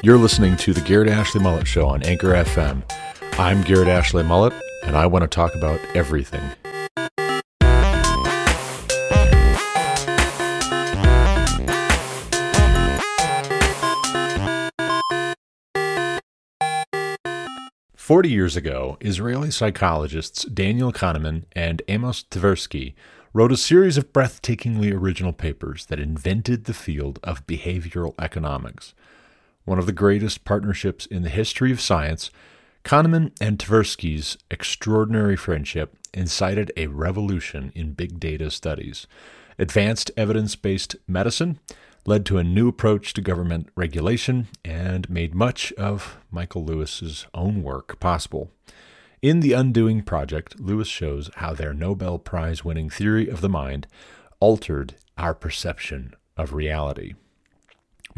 You're listening to the Garrett Ashley Mullet Show on Anchor FM. I'm Garrett Ashley Mullet, and I want to talk about everything. Forty years ago, Israeli psychologists Daniel Kahneman and Amos Tversky wrote a series of breathtakingly original papers that invented the field of behavioral economics. One of the greatest partnerships in the history of science, Kahneman and Tversky's extraordinary friendship incited a revolution in big data studies. Advanced evidence based medicine led to a new approach to government regulation and made much of Michael Lewis's own work possible. In The Undoing Project, Lewis shows how their Nobel Prize winning theory of the mind altered our perception of reality.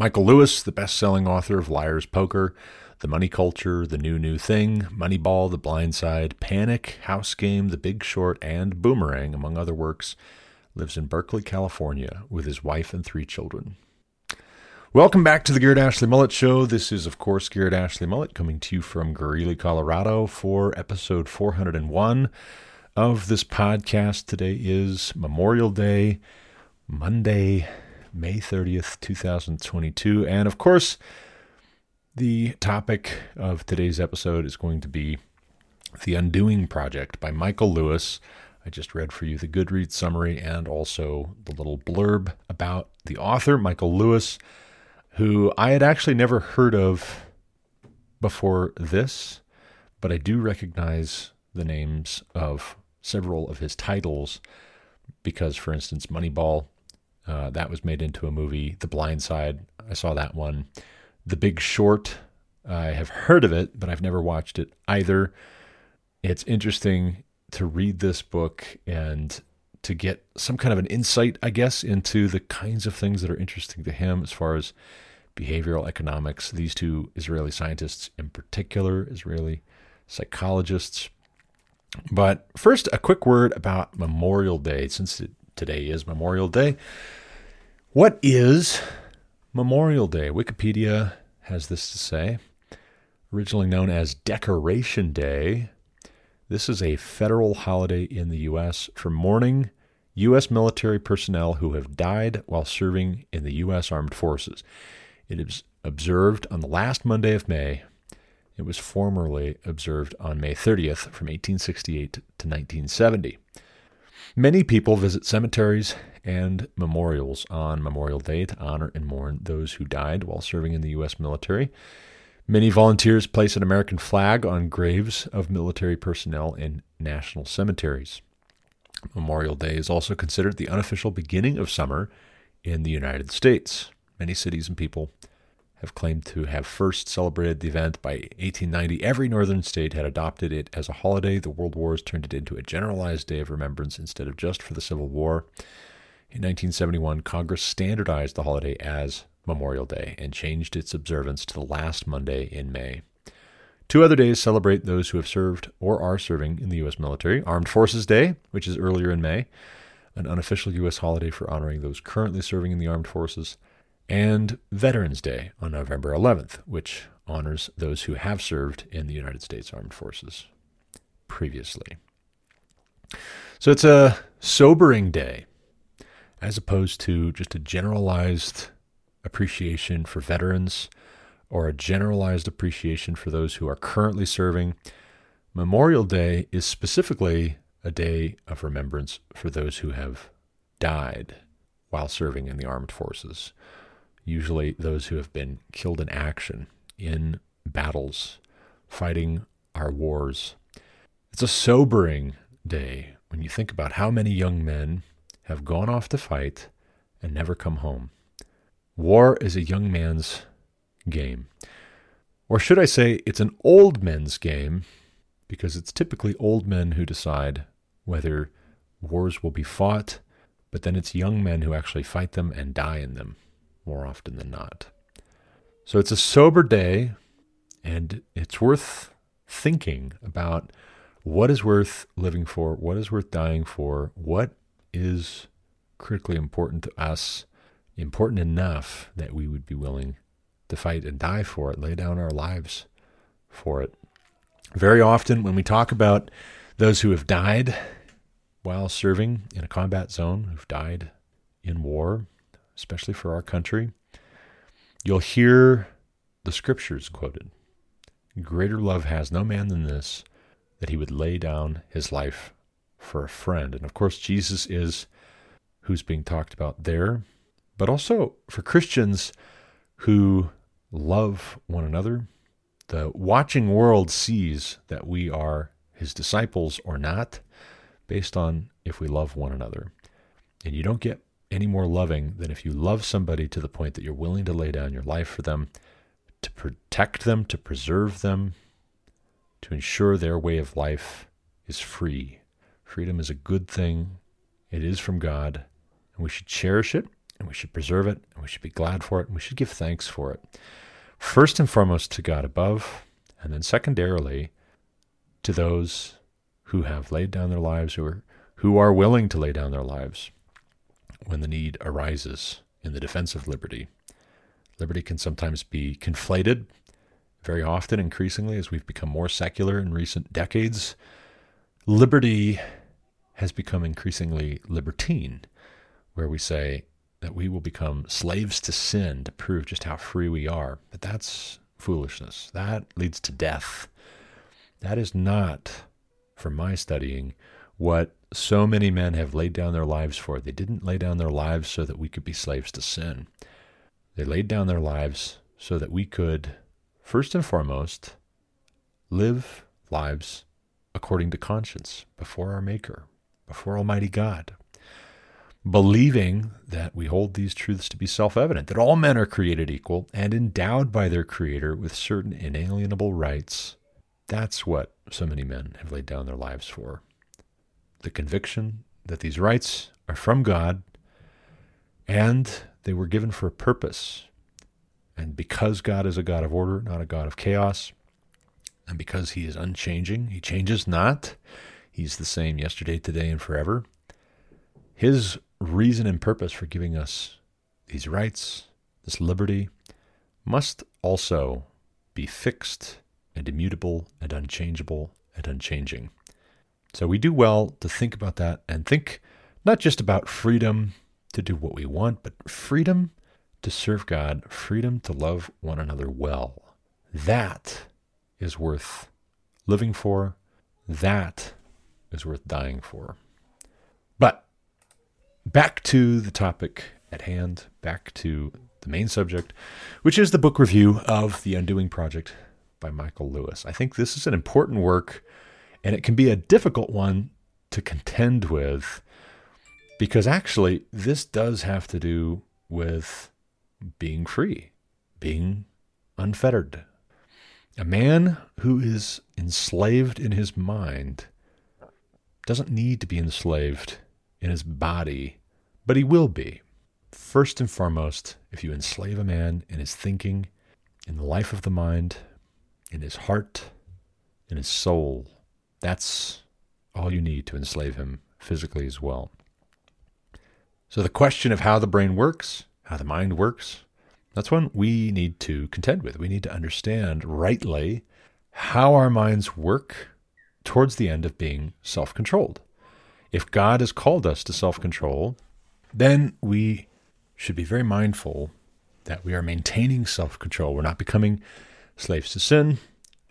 Michael Lewis, the best selling author of Liar's Poker, The Money Culture, The New New Thing, Moneyball, The Blind Side, Panic, Home Game, The Big Short, and Boomerang, among other works, lives in Berkeley, California, with his wife and three children. Welcome back to the Garrett Ashley Mullet Show. This is, of course, Garrett Ashley Mullet coming to you from Greeley, Colorado for episode 401 of this podcast. Today is Memorial Day, Monday, May 30th, 2022. And of course, the topic of today's episode is going to be The Undoing Project by Michael Lewis. I just read for you the Goodreads summary and also the little blurb about the author, Michael Lewis, who I had actually never heard of before this, but I do recognize the names of several of his titles because, for instance, Moneyball, uh, that was made into a movie. The Blind Side, I saw that one. The Big Short, I have heard of it, but I've never watched it either. It's interesting to read this book and to get some kind of an insight, I guess, into the kinds of things that are interesting to him as far as behavioral economics. These two Israeli scientists, in particular, Israeli psychologists. But first, a quick word about Memorial Day, since it, today is Memorial Day. What is Memorial Day? Wikipedia has this to say. Originally known as Decoration Day, this is a federal holiday in the U.S. for mourning U.S. military personnel who have died while serving in the U.S. Armed Forces. It is observed on the last Monday of May. It was formerly observed on May 30th from 1868 to 1970. Many people visit cemeteries and memorials on Memorial Day to honor and mourn those who died while serving in the U.S. military. Many volunteers place an American flag on graves of military personnel in national cemeteries. Memorial Day is also considered the unofficial beginning of summer in the United States. Many cities and people have claimed to have first celebrated the event by 1890. Every northern state had adopted it as a holiday. The world wars turned it into a generalized day of remembrance instead of just for the Civil War. In 1971, Congress standardized the holiday as Memorial Day and changed its observance to the last Monday in May. Two other days celebrate those who have served or are serving in the U.S. military Armed Forces Day, which is earlier in May, an unofficial U.S. holiday for honoring those currently serving in the armed forces, and Veterans Day on November 11th, which honors those who have served in the United States Armed Forces previously. So it's a sobering day as opposed to just a generalized appreciation for veterans or a generalized appreciation for those who are currently serving. Memorial Day is specifically a day of remembrance for those who have died while serving in the armed forces usually those who have been killed in action, in battles, fighting our wars. It's a sobering day when you think about how many young men have gone off to fight and never come home. War is a young man's game. Or should I say, it's an old men's game, because it's typically old men who decide whether wars will be fought, but then it's young men who actually fight them and die in them more often than not. So it's a sober day, and it's worth thinking about what is worth living for, what is worth dying for, what is critically important to us, important enough that we would be willing to fight and die for it, lay down our lives for it. Very often, when we talk about those who have died while serving in a combat zone, who've died in war, especially for our country, you'll hear the scriptures quoted. Greater love has no man than this, that he would lay down his life for a friend. And of course, Jesus is who's being talked about there, but also for Christians who love one another. The watching world sees that we are his disciples or not based on if we love one another. And you don't get any more loving than if you love somebody to the point that you're willing to lay down your life for them, to protect them, to preserve them, to ensure their way of life is free. Freedom is a good thing. It is from God, and we should cherish it, and we should preserve it, and we should be glad for it, and we should give thanks for it. First and foremost to God above, and then secondarily to those who have laid down their lives or who are willing to lay down their lives when the need arises in the defense of liberty. Liberty can sometimes be conflated, very often, increasingly, as we've become more secular in recent decades. Liberty has become increasingly libertine, where we say that we will become slaves to sin to prove just how free we are. But that's foolishness. That leads to death. That is not, from my studying, what so many men have laid down their lives for. They didn't lay down their lives so that we could be slaves to sin. They laid down their lives so that we could, first and foremost, live lives according to conscience before our Maker, before Almighty God, believing that we hold these truths to be self evident, that all men are created equal and endowed by their Creator with certain inalienable rights. That's what so many men have laid down their lives for the conviction that these rights are from God and they were given for a purpose. And because God is a God of order, not a God of chaos, and because He is unchanging, He changes not, He's the same yesterday, today, and forever. His reason and purpose for giving us these rights, this liberty, must also be fixed and immutable and unchangeable and unchanging. So we do well to think about that and think not just about freedom to do what we want, but freedom to serve God, freedom to love one another well. That is worth living for. That is worth dying for. But back to the topic at hand, back to the main subject, which is the book review of The Undoing Project by Michael Lewis. I think this is an important work and it can be a difficult one to contend with because actually, this does have to do with being free, being unfettered. A man who is enslaved in his mind doesn't need to be enslaved in his body, but he will be. First and foremost, if you enslave a man in his thinking, in the life of the mind, in his heart, in his soul, that's all you need to enslave him physically as well. So, the question of how the brain works, how the mind works, that's one we need to contend with. We need to understand rightly how our minds work towards the end of being self controlled. If God has called us to self control, then we should be very mindful that we are maintaining self control. We're not becoming slaves to sin.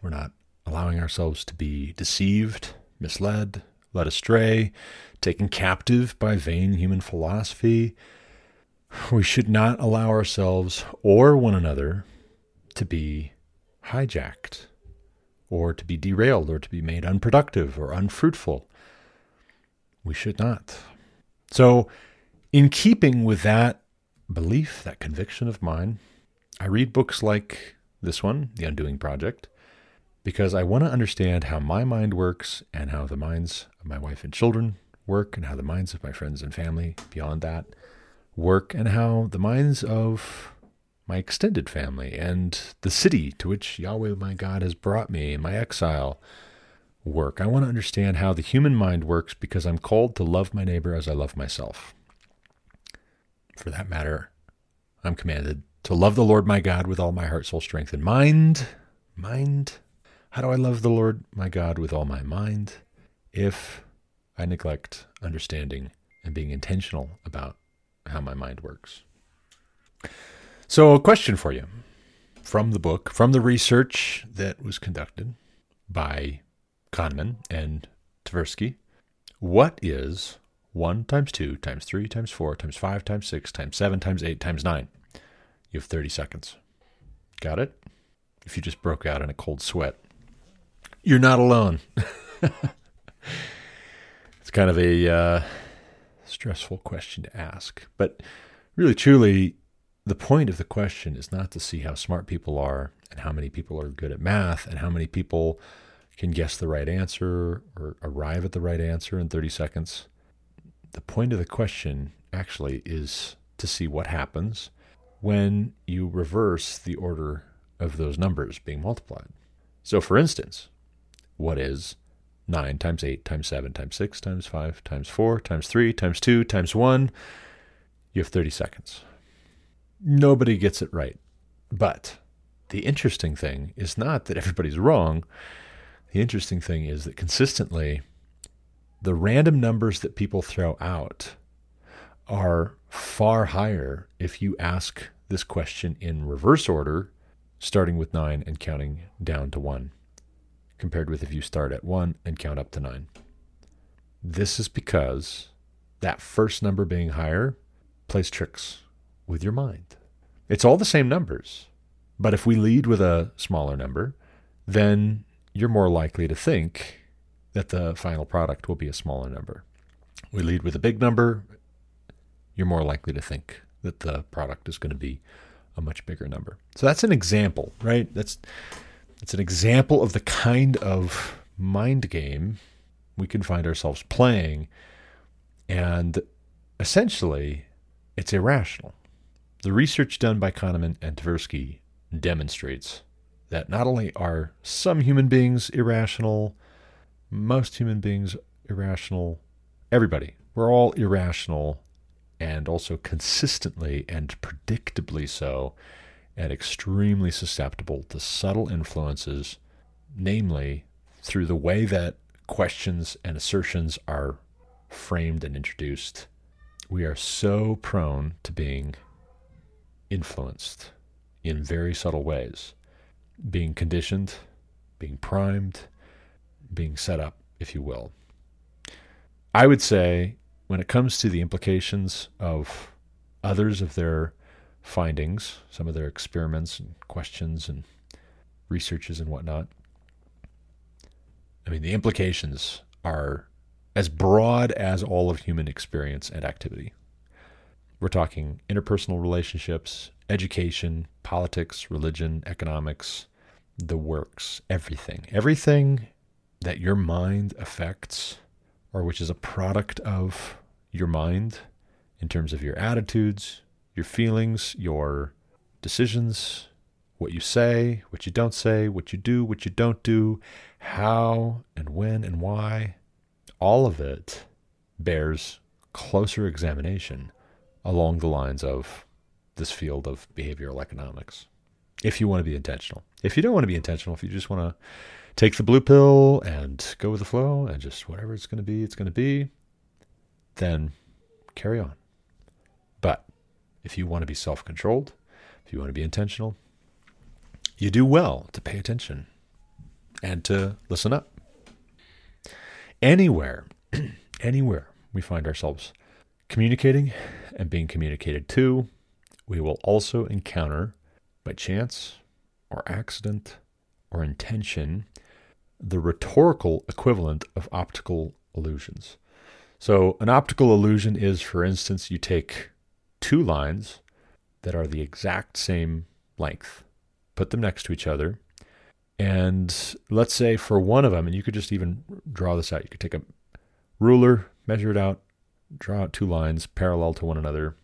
We're not allowing ourselves to be deceived, misled, led astray, taken captive by vain human philosophy. We should not allow ourselves or one another to be hijacked or to be derailed or to be made unproductive or unfruitful. We should not. So, in keeping with that belief, that conviction of mine, I read books like this one, The Undoing Project, because I want to understand how my mind works and how the minds of my wife and children work and how the minds of my friends and family beyond that work and how the minds of my extended family and the city to which Yahweh my God has brought me in my exile work. I want to understand how the human mind works because I'm called to love my neighbor as I love myself. For that matter, I'm commanded To love the Lord my God with all my heart, soul, strength, and mind. Mind. How do I love the Lord my God with all my mind? If I neglect understanding and being intentional about how my mind works. So, a question for you from the book, from the research that was conducted by Kahneman and Tversky. What is 1 times 2 times 3 times 4 times 5 times 6 times 7 times 8 times 9? You have 30 seconds. Got it? If you just broke out in a cold sweat, you're not alone. it's kind of a uh, stressful question to ask. But really, truly, the point of the question is not to see how smart people are and how many people are good at math and how many people can guess the right answer or arrive at the right answer in 30 seconds. The point of the question actually is to see what happens when you reverse the order of those numbers being multiplied. So, for instance, what is 9 times 8 times 7 times 6 times 5 times 4 times 3 times 2 times 1? You have 30 seconds. Nobody gets it right. But the interesting thing is not that everybody's wrong. The interesting thing is that consistently, the random numbers that people throw out are far higher if you ask this question in reverse order, starting with 9 and counting down to 1, compared with if you start at 1 and count up to 9. This is because that first number being higher plays tricks with your mind. It's all the same numbers, but if we lead with a smaller number, then you're more likely to think that the final product will be a smaller number. We lead with a big number, you're more likely to think that the product is going to be a much bigger number. So that's an example, right? That's it's an example of the kind of mind game we can find ourselves playing and essentially it's irrational. The research done by Kahneman and Tversky demonstrates that not only are some human beings irrational, most human beings irrational, everybody, we're all irrational and also consistently and predictably so, and extremely susceptible to subtle influences, namely through the way that questions and assertions are framed and introduced. We are so prone to being influenced in very subtle ways, being conditioned, being primed, being set up, if you will. I would say when it comes to the implications of others of their findings, some of their experiments and questions and researches and whatnot, I mean, the implications are as broad as all of human experience and activity. We're talking interpersonal relationships, education, politics, religion, economics, the works, everything. Everything that your mind affects or which is a product of your mind in terms of your attitudes, your feelings, your decisions, what you say, what you don't say, what you do, what you don't do, how and when and why, all of it bears closer examination along the lines of this field of behavioral economics. If you want to be intentional. If you don't want to be intentional, if you just want to take the blue pill and go with the flow and just whatever it's going to be, it's going to be, then carry on. If you want to be self controlled, if you want to be intentional, you do well to pay attention and to listen up. Anywhere, anywhere we find ourselves communicating and being communicated to, we will also encounter, by chance or accident or intention, the rhetorical equivalent of optical illusions. So, an optical illusion is, for instance, you take two lines that are the exact same length, put them next to each other, and let's say for one of them, and you could just even draw this out, you could take a ruler, measure it out, draw out two lines parallel to one another.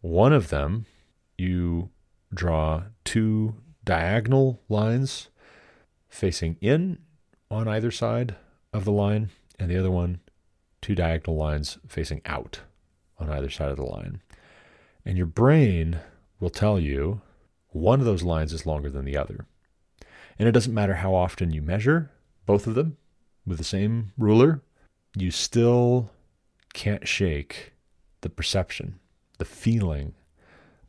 One of them, you draw two diagonal lines facing in on either side of the line, and the other one two diagonal lines facing out on either side of the line. And your brain will tell you one of those lines is longer than the other. And it doesn't matter how often you measure both of them with the same ruler, you still can't shake the perception, the feeling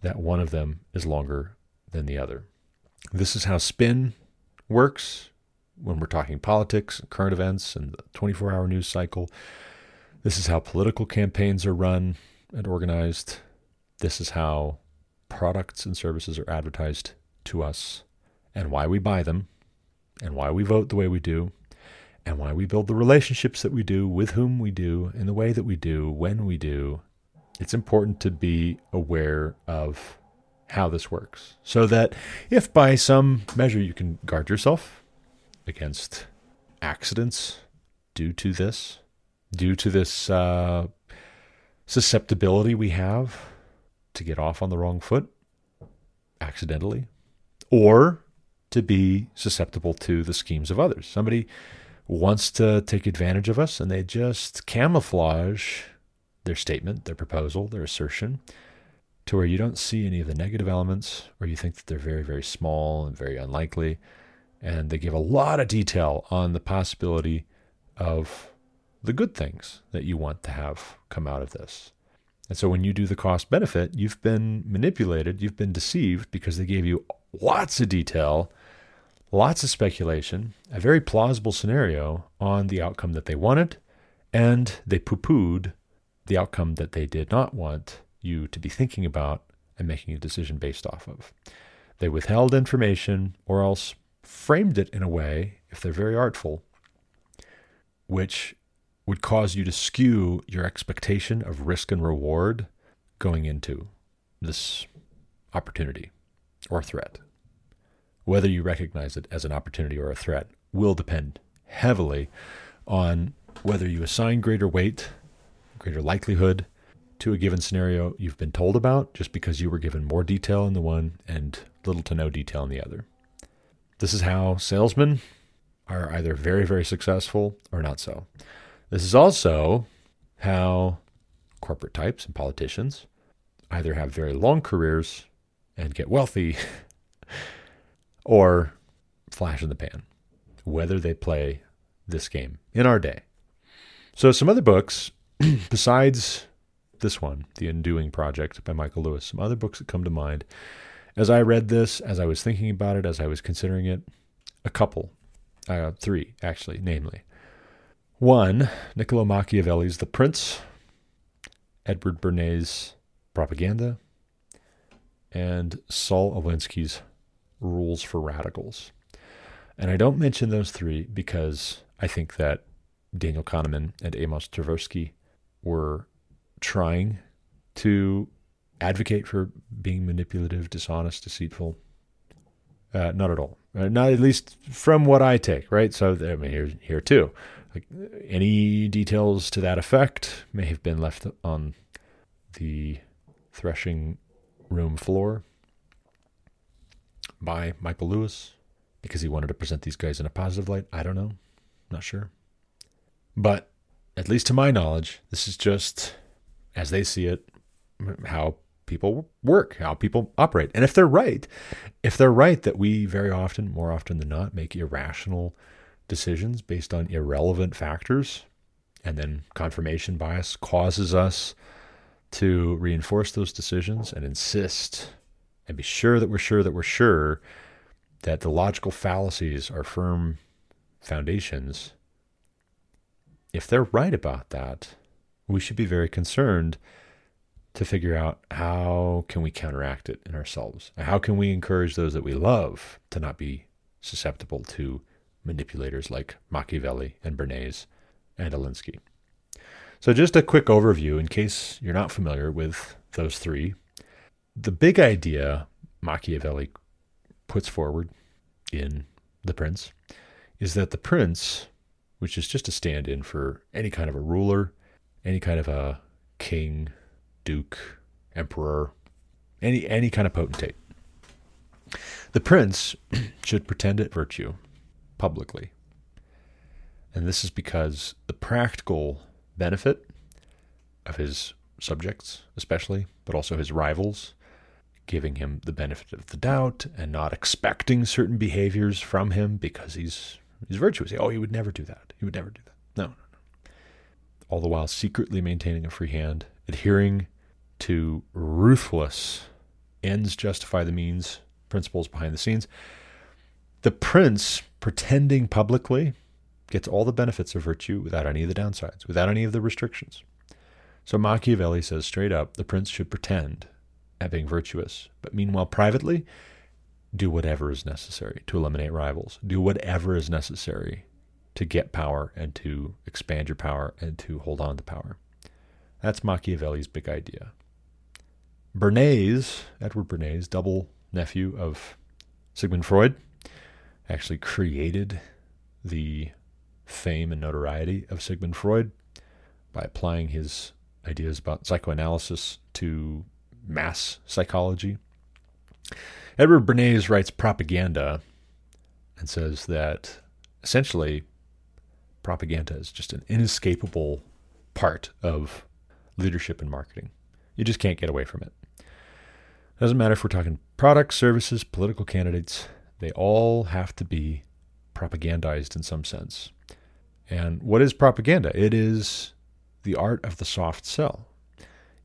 that one of them is longer than the other. This is how spin works when we're talking politics and current events and the 24 hour news cycle. This is how political campaigns are run and organized. This is how products and services are advertised to us and why we buy them and why we vote the way we do and why we build the relationships that we do with whom we do in the way that we do when we do. It's important to be aware of how this works so that if by some measure you can guard yourself against accidents due to this, due to this uh, susceptibility we have to get off on the wrong foot accidentally, or to be susceptible to the schemes of others. Somebody wants to take advantage of us and they just camouflage their statement, their proposal, their assertion to where you don't see any of the negative elements or you think that they're very, very small and very unlikely. And they give a lot of detail on the possibility of the good things that you want to have come out of this. And so when you do the cost benefit, you've been manipulated, you've been deceived because they gave you lots of detail, lots of speculation, a very plausible scenario on the outcome that they wanted, and they poo pooed the outcome that they did not want you to be thinking about and making a decision based off of. They withheld information or else framed it in a way, if they're very artful, which would cause you to skew your expectation of risk and reward going into this opportunity or threat. Whether you recognize it as an opportunity or a threat will depend heavily on whether you assign greater weight, greater likelihood to a given scenario you've been told about just because you were given more detail in the one and little to no detail in the other. This is how salesmen are either very, very successful or not so. This is also how corporate types and politicians either have very long careers and get wealthy or flash in the pan, whether they play this game in our day. So, some other books besides this one, The Undoing Project by Michael Lewis, some other books that come to mind. As I read this, as I was thinking about it, as I was considering it, a couple, uh, three actually, namely one, Niccolo Machiavelli's The Prince, Edward Bernays' Propaganda, and Saul Alinsky's Rules for Radicals. And I don't mention those three because I think that Daniel Kahneman and Amos Tversky were trying to advocate for being manipulative, dishonest, deceitful. Uh, not at all. Uh, not at least from what I take, right? So I mean, here, here too. Like any details to that effect may have been left on the threshing room floor by Michael Lewis because he wanted to present these guys in a positive light. I don't know. Not sure. But at least to my knowledge, this is just as they see it, how people work, how people operate. And if they're right, if they're right that we very often, more often than not, make irrational decisions based on irrelevant factors, and then confirmation bias causes us to reinforce those decisions and insist and be sure that we're sure that we're sure that the logical fallacies are firm foundations. If they're right about that, we should be very concerned to figure out how can we counteract it in ourselves? How can we encourage those that we love to not be susceptible to manipulators like Machiavelli and Bernays and Alinsky. So, just a quick overview in case you're not familiar with those three. The big idea Machiavelli puts forward in The Prince is that the prince, which is just a stand in for any kind of a ruler, any kind of a king, duke, emperor, any any kind of potentate. The prince should pretend at virtue publicly. And this is because the practical benefit of his subjects, especially, but also his rivals, giving him the benefit of the doubt and not expecting certain behaviors from him because he's he's virtuous. Oh, he would never do that. He would never do that. No, no, no. All the while secretly maintaining a free hand, adhering to ruthless ends justify the means principles behind the scenes. The prince pretending publicly gets all the benefits of virtue without any of the downsides, without any of the restrictions. So Machiavelli says straight up the prince should pretend at being virtuous, but meanwhile, privately, do whatever is necessary to eliminate rivals, do whatever is necessary to get power and to expand your power and to hold on to power. That's Machiavelli's big idea. Bernays, Edward Bernays, double nephew of Sigmund Freud, actually created the fame and notoriety of Sigmund Freud by applying his ideas about psychoanalysis to mass psychology. Edward Bernays writes propaganda and says that essentially propaganda is just an inescapable part of leadership and marketing. You just can't get away from it. Doesn't matter if we're talking products, services, political candidates, they all have to be propagandized in some sense. And what is propaganda? It is the art of the soft sell,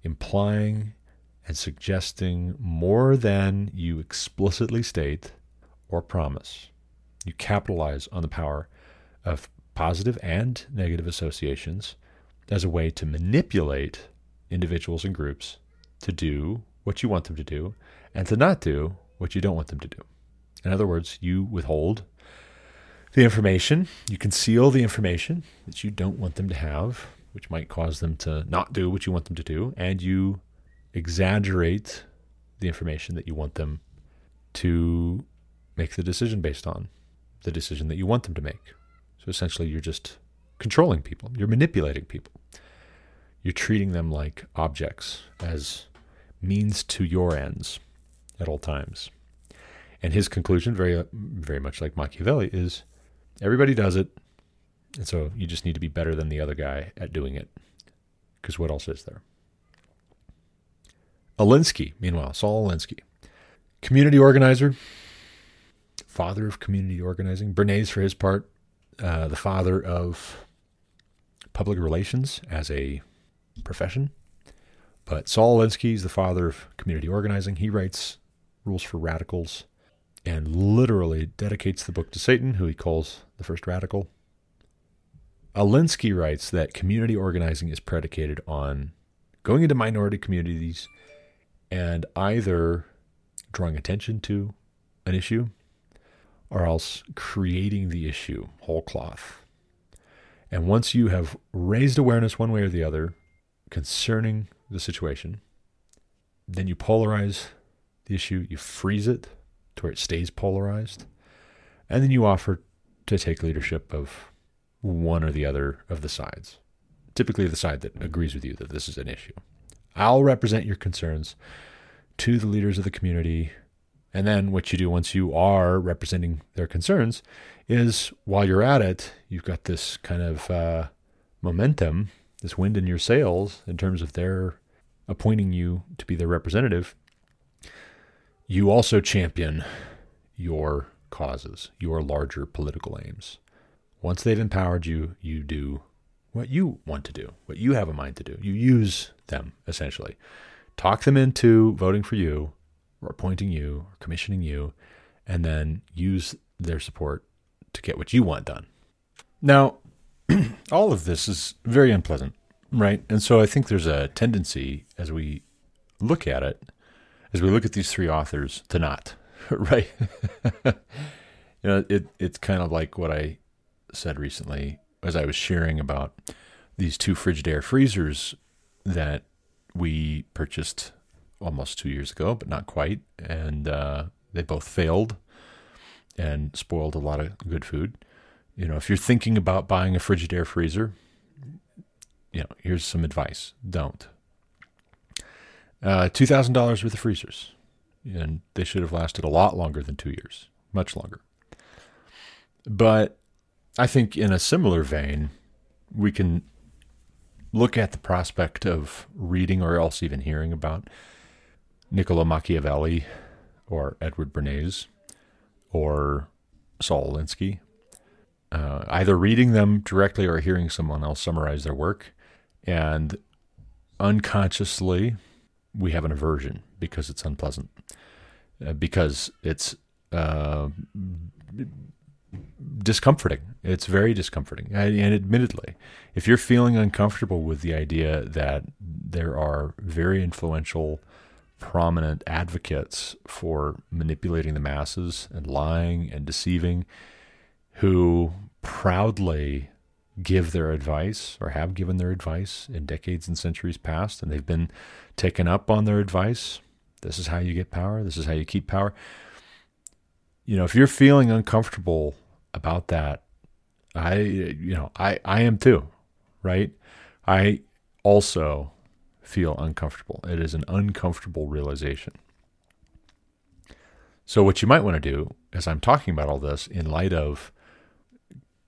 implying and suggesting more than you explicitly state or promise. You capitalize on the power of positive and negative associations as a way to manipulate individuals and groups to do what you want them to do and to not do what you don't want them to do. In other words, you withhold the information, you conceal the information that you don't want them to have, which might cause them to not do what you want them to do, and you exaggerate the information that you want them to make the decision based on, the decision that you want them to make. So essentially, you're just controlling people, you're manipulating people, you're treating them like objects as means to your ends at all times. And his conclusion, very very much like Machiavelli, is everybody does it, and so you just need to be better than the other guy at doing it. Because what else is there? Alinsky, meanwhile, Saul Alinsky, community organizer, father of community organizing. Bernays, for his part, uh, the father of public relations as a profession. But Saul Alinsky is the father of community organizing. He writes Rules for Radicals and literally dedicates the book to Satan, who he calls the first radical. Alinsky writes that community organizing is predicated on going into minority communities and either drawing attention to an issue or else creating the issue whole cloth. And once you have raised awareness one way or the other concerning the situation, then you polarize the issue, you freeze it to where it stays polarized, and then you offer to take leadership of one or the other of the sides. Typically, the side that agrees with you that this is an issue. I'll represent your concerns to the leaders of the community. And then what you do once you are representing their concerns is while you're at it, you've got this kind of uh, momentum, this wind in your sails in terms of their appointing you to be their representative. You also champion your causes, your larger political aims. Once they've empowered you, you do what you want to do, what you have a mind to do. You use them, essentially. Talk them into voting for you, or appointing you, or commissioning you, and then use their support to get what you want done. Now, all of this is very unpleasant, right? And so I think there's a tendency as we look at it, as we look at these three authors, to not, right? you know, it it's kind of like what I said recently as I was sharing about these two Frigidaire freezers that we purchased almost two years ago, but not quite. And uh, they both failed and spoiled a lot of good food. You know, if you're thinking about buying a Frigidaire freezer, you know, here's some advice don't. Uh, $2,000 worth of freezers. And they should have lasted a lot longer than two years, much longer. But I think in a similar vein, we can look at the prospect of reading or else even hearing about Niccolo Machiavelli or Edward Bernays or Saul Alinsky. Uh, either reading them directly or hearing someone else summarize their work. And unconsciously, we have an aversion because it's unpleasant, uh, because it's uh, discomforting. It's very discomforting. And, and admittedly, if you're feeling uncomfortable with the idea that there are very influential, prominent advocates for manipulating the masses and lying and deceiving who proudly give their advice or have given their advice in decades and centuries past, and they've been taken up on their advice. This is how you get power. This is how you keep power. You know, if you're feeling uncomfortable about that, I, you know, I, I am too, right? I also feel uncomfortable. It is an uncomfortable realization. So, what you might want to do, as I'm talking about all this, in light of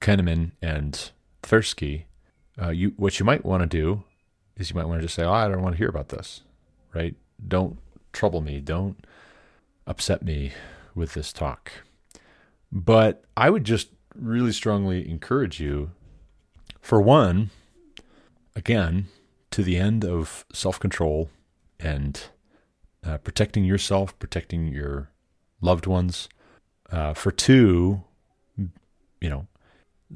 Kahneman and Tversky, uh, you what you might want to do is you might want to just say, "Oh, I don't want to hear about this," right? Don't trouble me. Don't upset me with this talk. But I would just really strongly encourage you, for one, again, to the end of self control and uh, protecting yourself, protecting your loved ones. Uh, for two, you know,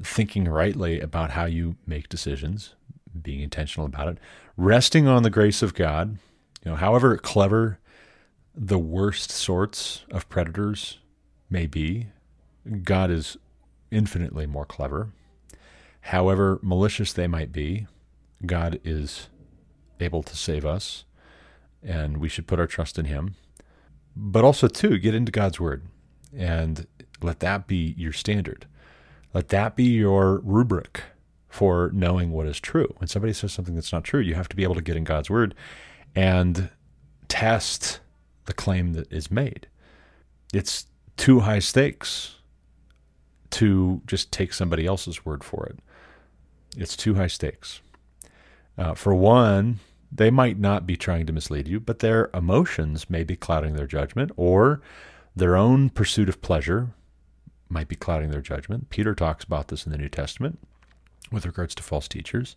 thinking rightly about how you make decisions, being intentional about it, resting on the grace of God. You know, however clever the worst sorts of predators may be, God is infinitely more clever. However malicious they might be, God is able to save us, and we should put our trust in Him. But also, too, get into God's Word and let that be your standard. Let that be your rubric for knowing what is true. When somebody says something that's not true, you have to be able to get in God's Word and test the claim that is made. It's too high stakes to just take somebody else's word for it. It's too high stakes. Uh, for one, they might not be trying to mislead you, but their emotions may be clouding their judgment, or their own pursuit of pleasure might be clouding their judgment. Peter talks about this in the New Testament with regards to false teachers,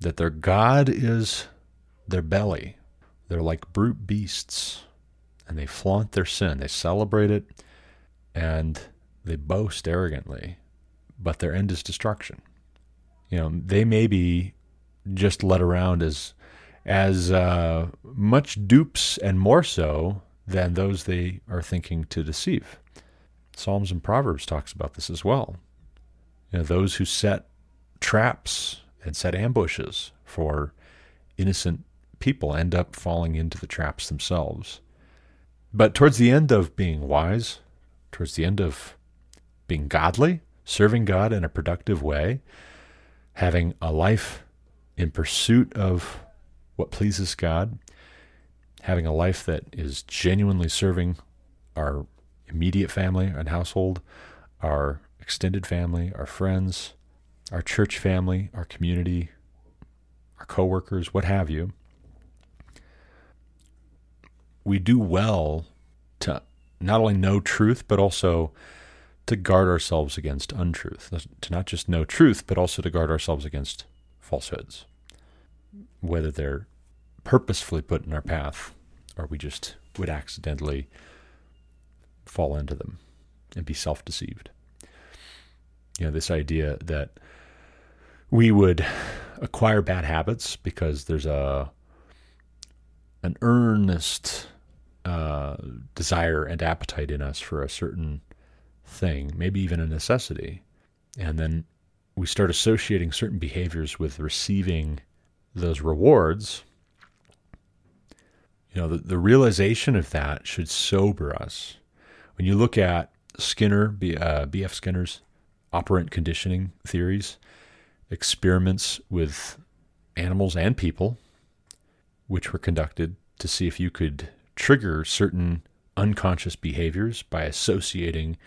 that their God is their belly. They're like brute beasts, and they flaunt their sin. They celebrate it, and they boast arrogantly, but their end is destruction. You know, they may be just led around as as uh, much dupes and more so than those they are thinking to deceive. Psalms and Proverbs talks about this as well. You know, those who set traps and set ambushes for innocent people end up falling into the traps themselves. But towards the end of being wise, towards the end of being godly, serving God in a productive way, having a life in pursuit of what pleases God, having a life that is genuinely serving our immediate family and household, our extended family, our friends, our church family, our community, our coworkers, what have you. We do well to not only know truth, but also to guard ourselves against untruth. To not just know truth, but also to guard ourselves against falsehoods whether they're purposefully put in our path or we just would accidentally fall into them and be self deceived. You know, this idea that we would acquire bad habits because there's a an earnest uh, desire and appetite in us for a certain thing, maybe even a necessity, and then we start associating certain behaviors with receiving those rewards, you know, the, the realization of that should sober us. When you look at Skinner, uh, B.F. Skinner's operant conditioning theories, experiments with animals and people, which were conducted to see if you could trigger certain unconscious behaviors by associating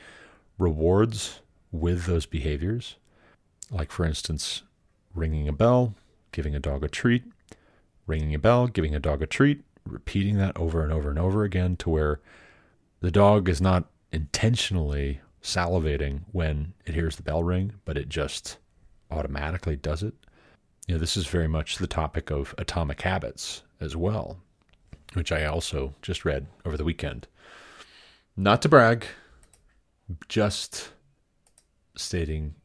rewards with those behaviors. Like, for instance, ringing a bell, giving a dog a treat, ringing a bell, giving a dog a treat, repeating that over and over and over again to where the dog is not intentionally salivating when it hears the bell ring, but it just automatically does it. You know, this is very much the topic of atomic habits as well, which I also just read over the weekend. Not to brag, just stating,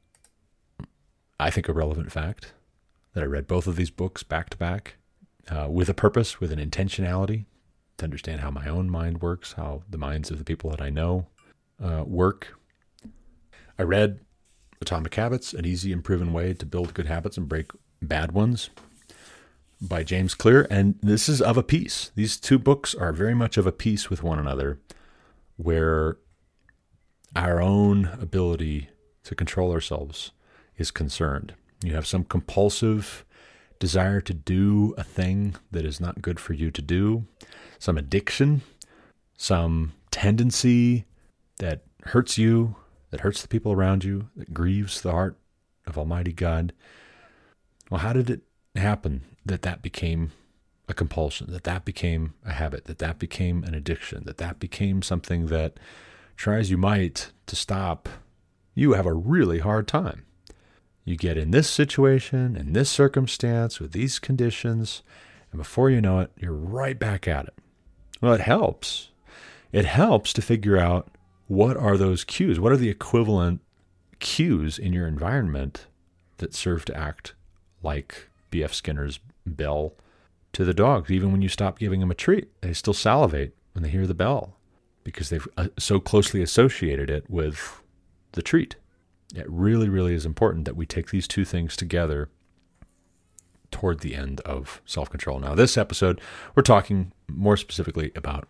I think, a relevant fact that I read both of these books back to back uh, with a purpose, with an intentionality to understand how my own mind works, how the minds of the people that I know uh, work. I read Atomic Habits, an easy and proven way to build good habits and break bad ones by James Clear. And this is of a piece. These two books are very much of a piece with one another, where our own ability to control ourselves is concerned. You have some compulsive desire to do a thing that is not good for you to do, some addiction, some tendency that hurts you, that hurts the people around you, that grieves the heart of Almighty God. Well, how did it happen that that became a compulsion, that that became a habit, that that became an addiction, that that became something that, try as you might to stop, you have a really hard time. You get in this situation, in this circumstance, with these conditions, and before you know it, you're right back at it. Well, it helps. It helps to figure out what are those cues? What are the equivalent cues in your environment that serve to act like B.F. Skinner's bell to the dogs? Even when you stop giving them a treat, they still salivate when they hear the bell because they've uh, so closely associated it with the treat. It really, really is important that we take these two things together toward the end of self control. Now, this episode, we're talking more specifically about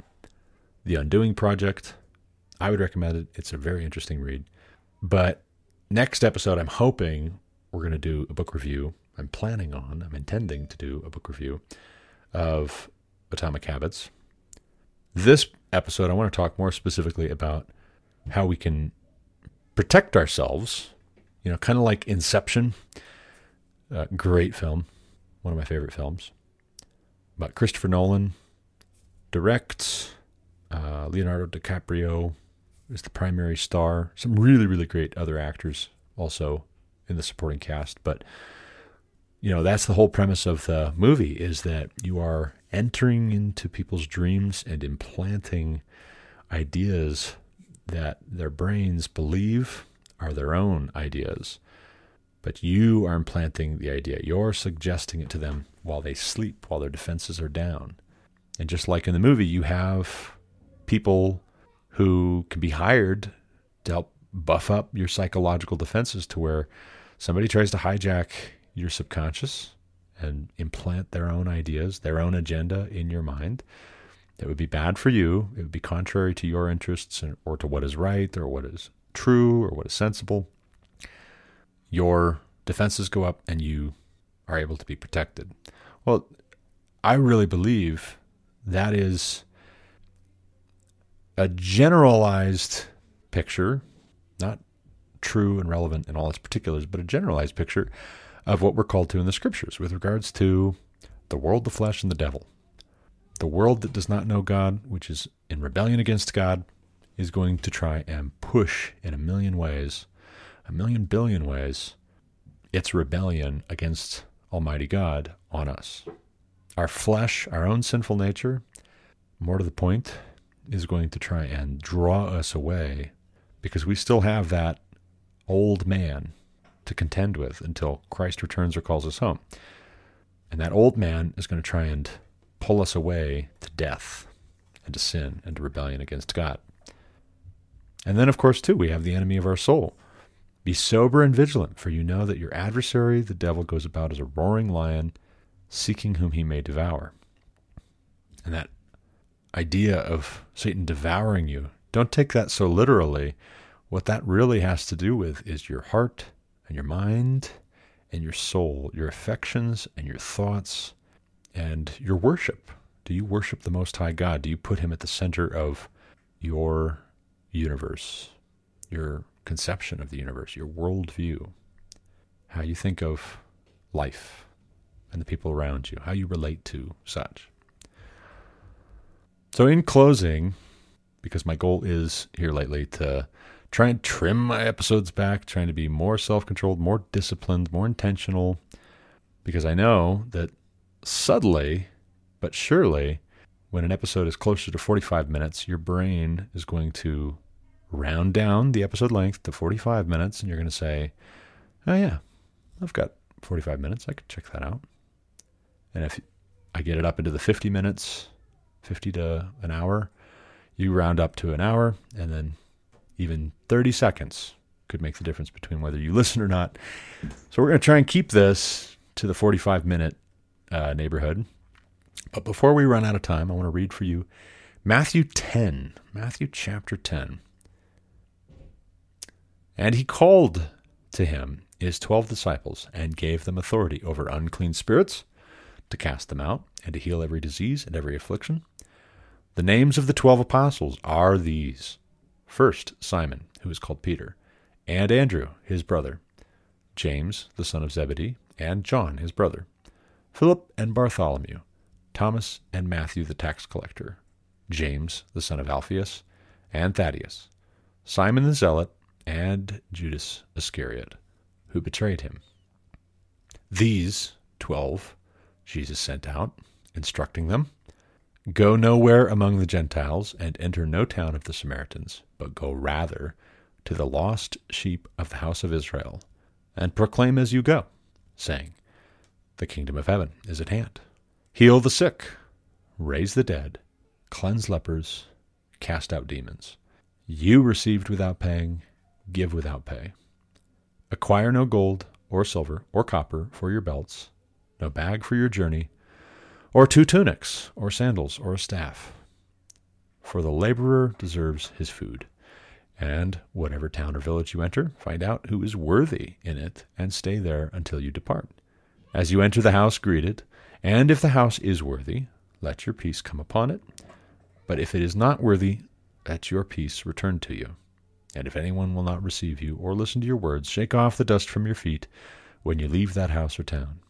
the Undoing Project. I would recommend it. It's a very interesting read. But next episode, I'm hoping we're going to do a book review. I'm planning on, I'm intending to do a book review of Atomic Habits. This episode, I want to talk more specifically about how we can protect ourselves, you know, kind of like Inception. Great film, one of my favorite films. But Christopher Nolan directs. Uh, Leonardo DiCaprio is the primary star. Some really, really great other actors also in the supporting cast. But you know, that's the whole premise of the movie is that you are entering into people's dreams and implanting ideas that their brains believe are their own ideas. But you are implanting the idea. You're suggesting it to them while they sleep, while their defenses are down. And just like in the movie, you have people who can be hired to help buff up your psychological defenses to where somebody tries to hijack your subconscious and implant their own ideas, their own agenda in your mind that would be bad for you. It would be contrary to your interests or to what is right or what is true or what is sensible. Your defenses go up and you are able to be protected. Well, I really believe that is a generalized picture, not true and relevant in all its particulars, but a generalized picture of what we're called to in the scriptures with regards to the world, the flesh, and the devil. The world that does not know God, which is in rebellion against God, is going to try and push in a million ways, a million billion ways, its rebellion against Almighty God on us. Our flesh, our own sinful nature, more to the point, is going to try and draw us away because we still have that old man to contend with until Christ returns or calls us home. And that old man is going to try and pull us away to death and to sin and to rebellion against God. And then, of course, too, we have the enemy of our soul. Be sober and vigilant, for you know that your adversary, the devil, goes about as a roaring lion, seeking whom he may devour. And that idea of Satan devouring you, don't take that so literally. What that really has to do with is your heart and your mind and your soul, your affections and your thoughts and your worship. Do you worship the Most High God? Do you put Him at the center of your universe, your conception of the universe, your worldview, how you think of life and the people around you, how you relate to such? So, in closing, because my goal is here lately to try and trim my episodes back, trying to be more self controlled, more disciplined, more intentional, because I know that subtly but surely, when an episode is closer to 45 minutes, your brain is going to round down the episode length to 45 minutes, and you're going to say, Oh, yeah, I've got 45 minutes. I could check that out. And if I get it up into the 50 minutes, 50 to an hour, you round up to an hour, and then even 30 seconds could make the difference between whether you listen or not. So we're going to try and keep this to the 45 minute uh, neighborhood. But before we run out of time, I want to read for you Matthew 10, Matthew chapter 10. And he called to him his twelve disciples and gave them authority over unclean spirits to cast them out and to heal every disease and every affliction. The names of the twelve apostles are these First, Simon, who is called Peter, and Andrew, his brother, James, the son of Zebedee, and John, his brother, Philip and Bartholomew, Thomas and Matthew the tax collector, James, the son of Alphaeus, and Thaddeus, Simon the zealot, and Judas Iscariot, who betrayed him. These twelve Jesus sent out, instructing them Go nowhere among the Gentiles, and enter no town of the Samaritans, but go rather to the lost sheep of the house of Israel, and proclaim as you go, saying, The kingdom of heaven is at hand. Heal the sick, raise the dead, cleanse lepers, cast out demons. You received without paying, give without pay. Acquire no gold, or silver, or copper for your belts, no bag for your journey or two tunics, or sandals, or a staff. For the laborer deserves his food. And whatever town or village you enter, find out who is worthy in it, and stay there until you depart. As you enter the house, greet it, and if the house is worthy, let your peace come upon it. But if it is not worthy, let your peace return to you. And if anyone will not receive you or listen to your words, shake off the dust from your feet when you leave that house or town.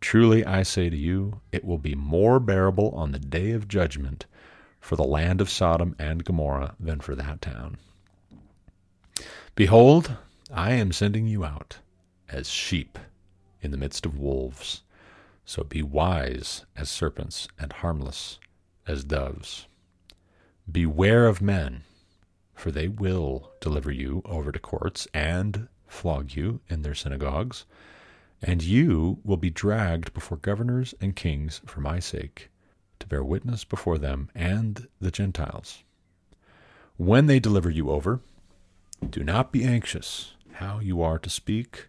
Truly I say to you, it will be more bearable on the day of judgment for the land of Sodom and Gomorrah than for that town. Behold, I am sending you out as sheep in the midst of wolves. So be wise as serpents and harmless as doves. Beware of men, for they will deliver you over to courts and flog you in their synagogues and you will be dragged before governors and kings for my sake, to bear witness before them and the Gentiles. When they deliver you over, do not be anxious how you are to speak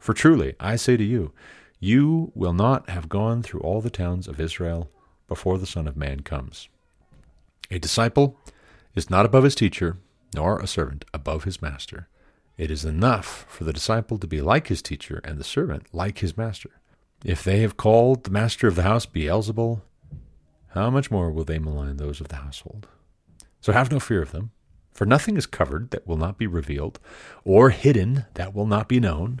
For truly, I say to you, you will not have gone through all the towns of Israel before the Son of Man comes. A disciple is not above his teacher, nor a servant above his master. It is enough for the disciple to be like his teacher and the servant like his master. If they have called the master of the house Beelzebul, how much more will they malign those of the household? So have no fear of them, for nothing is covered that will not be revealed, or hidden that will not be known.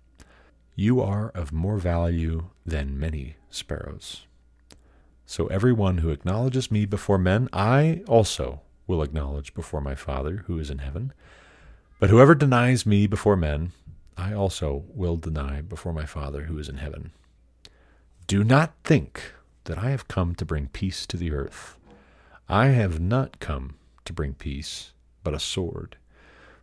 You are of more value than many sparrows. So every one who acknowledges me before men, I also will acknowledge before my Father who is in heaven. But whoever denies me before men, I also will deny before my Father who is in heaven. Do not think that I have come to bring peace to the earth. I have not come to bring peace, but a sword.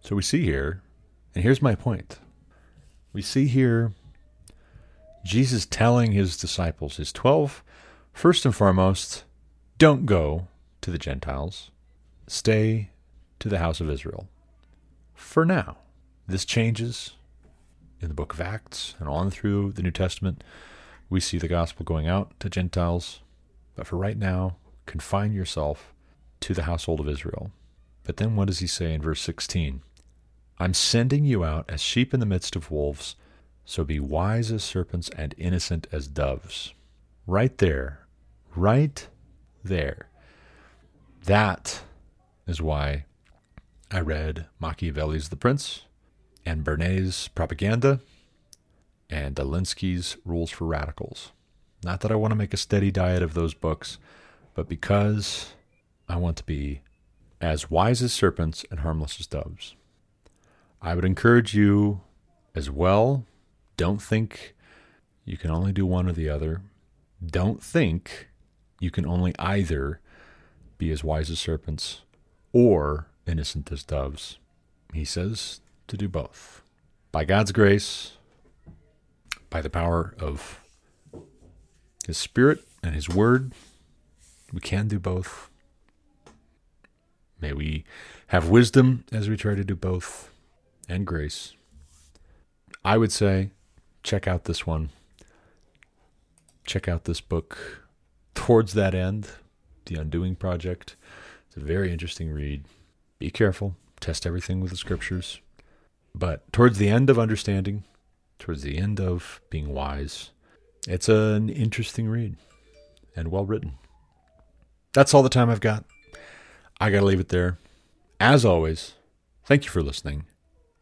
So we see here, and here's my point. We see here Jesus telling his disciples, his 12, first and foremost, don't go to the Gentiles, stay to the house of Israel. For now, this changes in the book of Acts and on through the New Testament. We see the gospel going out to Gentiles, but for right now, confine yourself to the household of Israel. But then what does he say in verse 16? I'm sending you out as sheep in the midst of wolves. So be wise as serpents and innocent as doves. Right there. Right there. That is why I read Machiavelli's The Prince and Bernays' Propaganda and Alinsky's Rules for Radicals. Not that I want to make a steady diet of those books, but because I want to be as wise as serpents and harmless as doves. I would encourage you as well don't think you can only do one or the other. Don't think you can only either be as wise as serpents or innocent as doves. He says to do both. By God's grace, by the power of His Spirit and His Word, we can do both. May we have wisdom as we try to do both and grace. I would say check out this one. Check out this book towards that end, The Undoing Project. It's a very interesting read. Be careful, test everything with the scriptures. But towards the end of understanding, towards the end of being wise, it's an interesting read and well written. That's all the time I've got. I got to leave it there. As always, thank you for listening.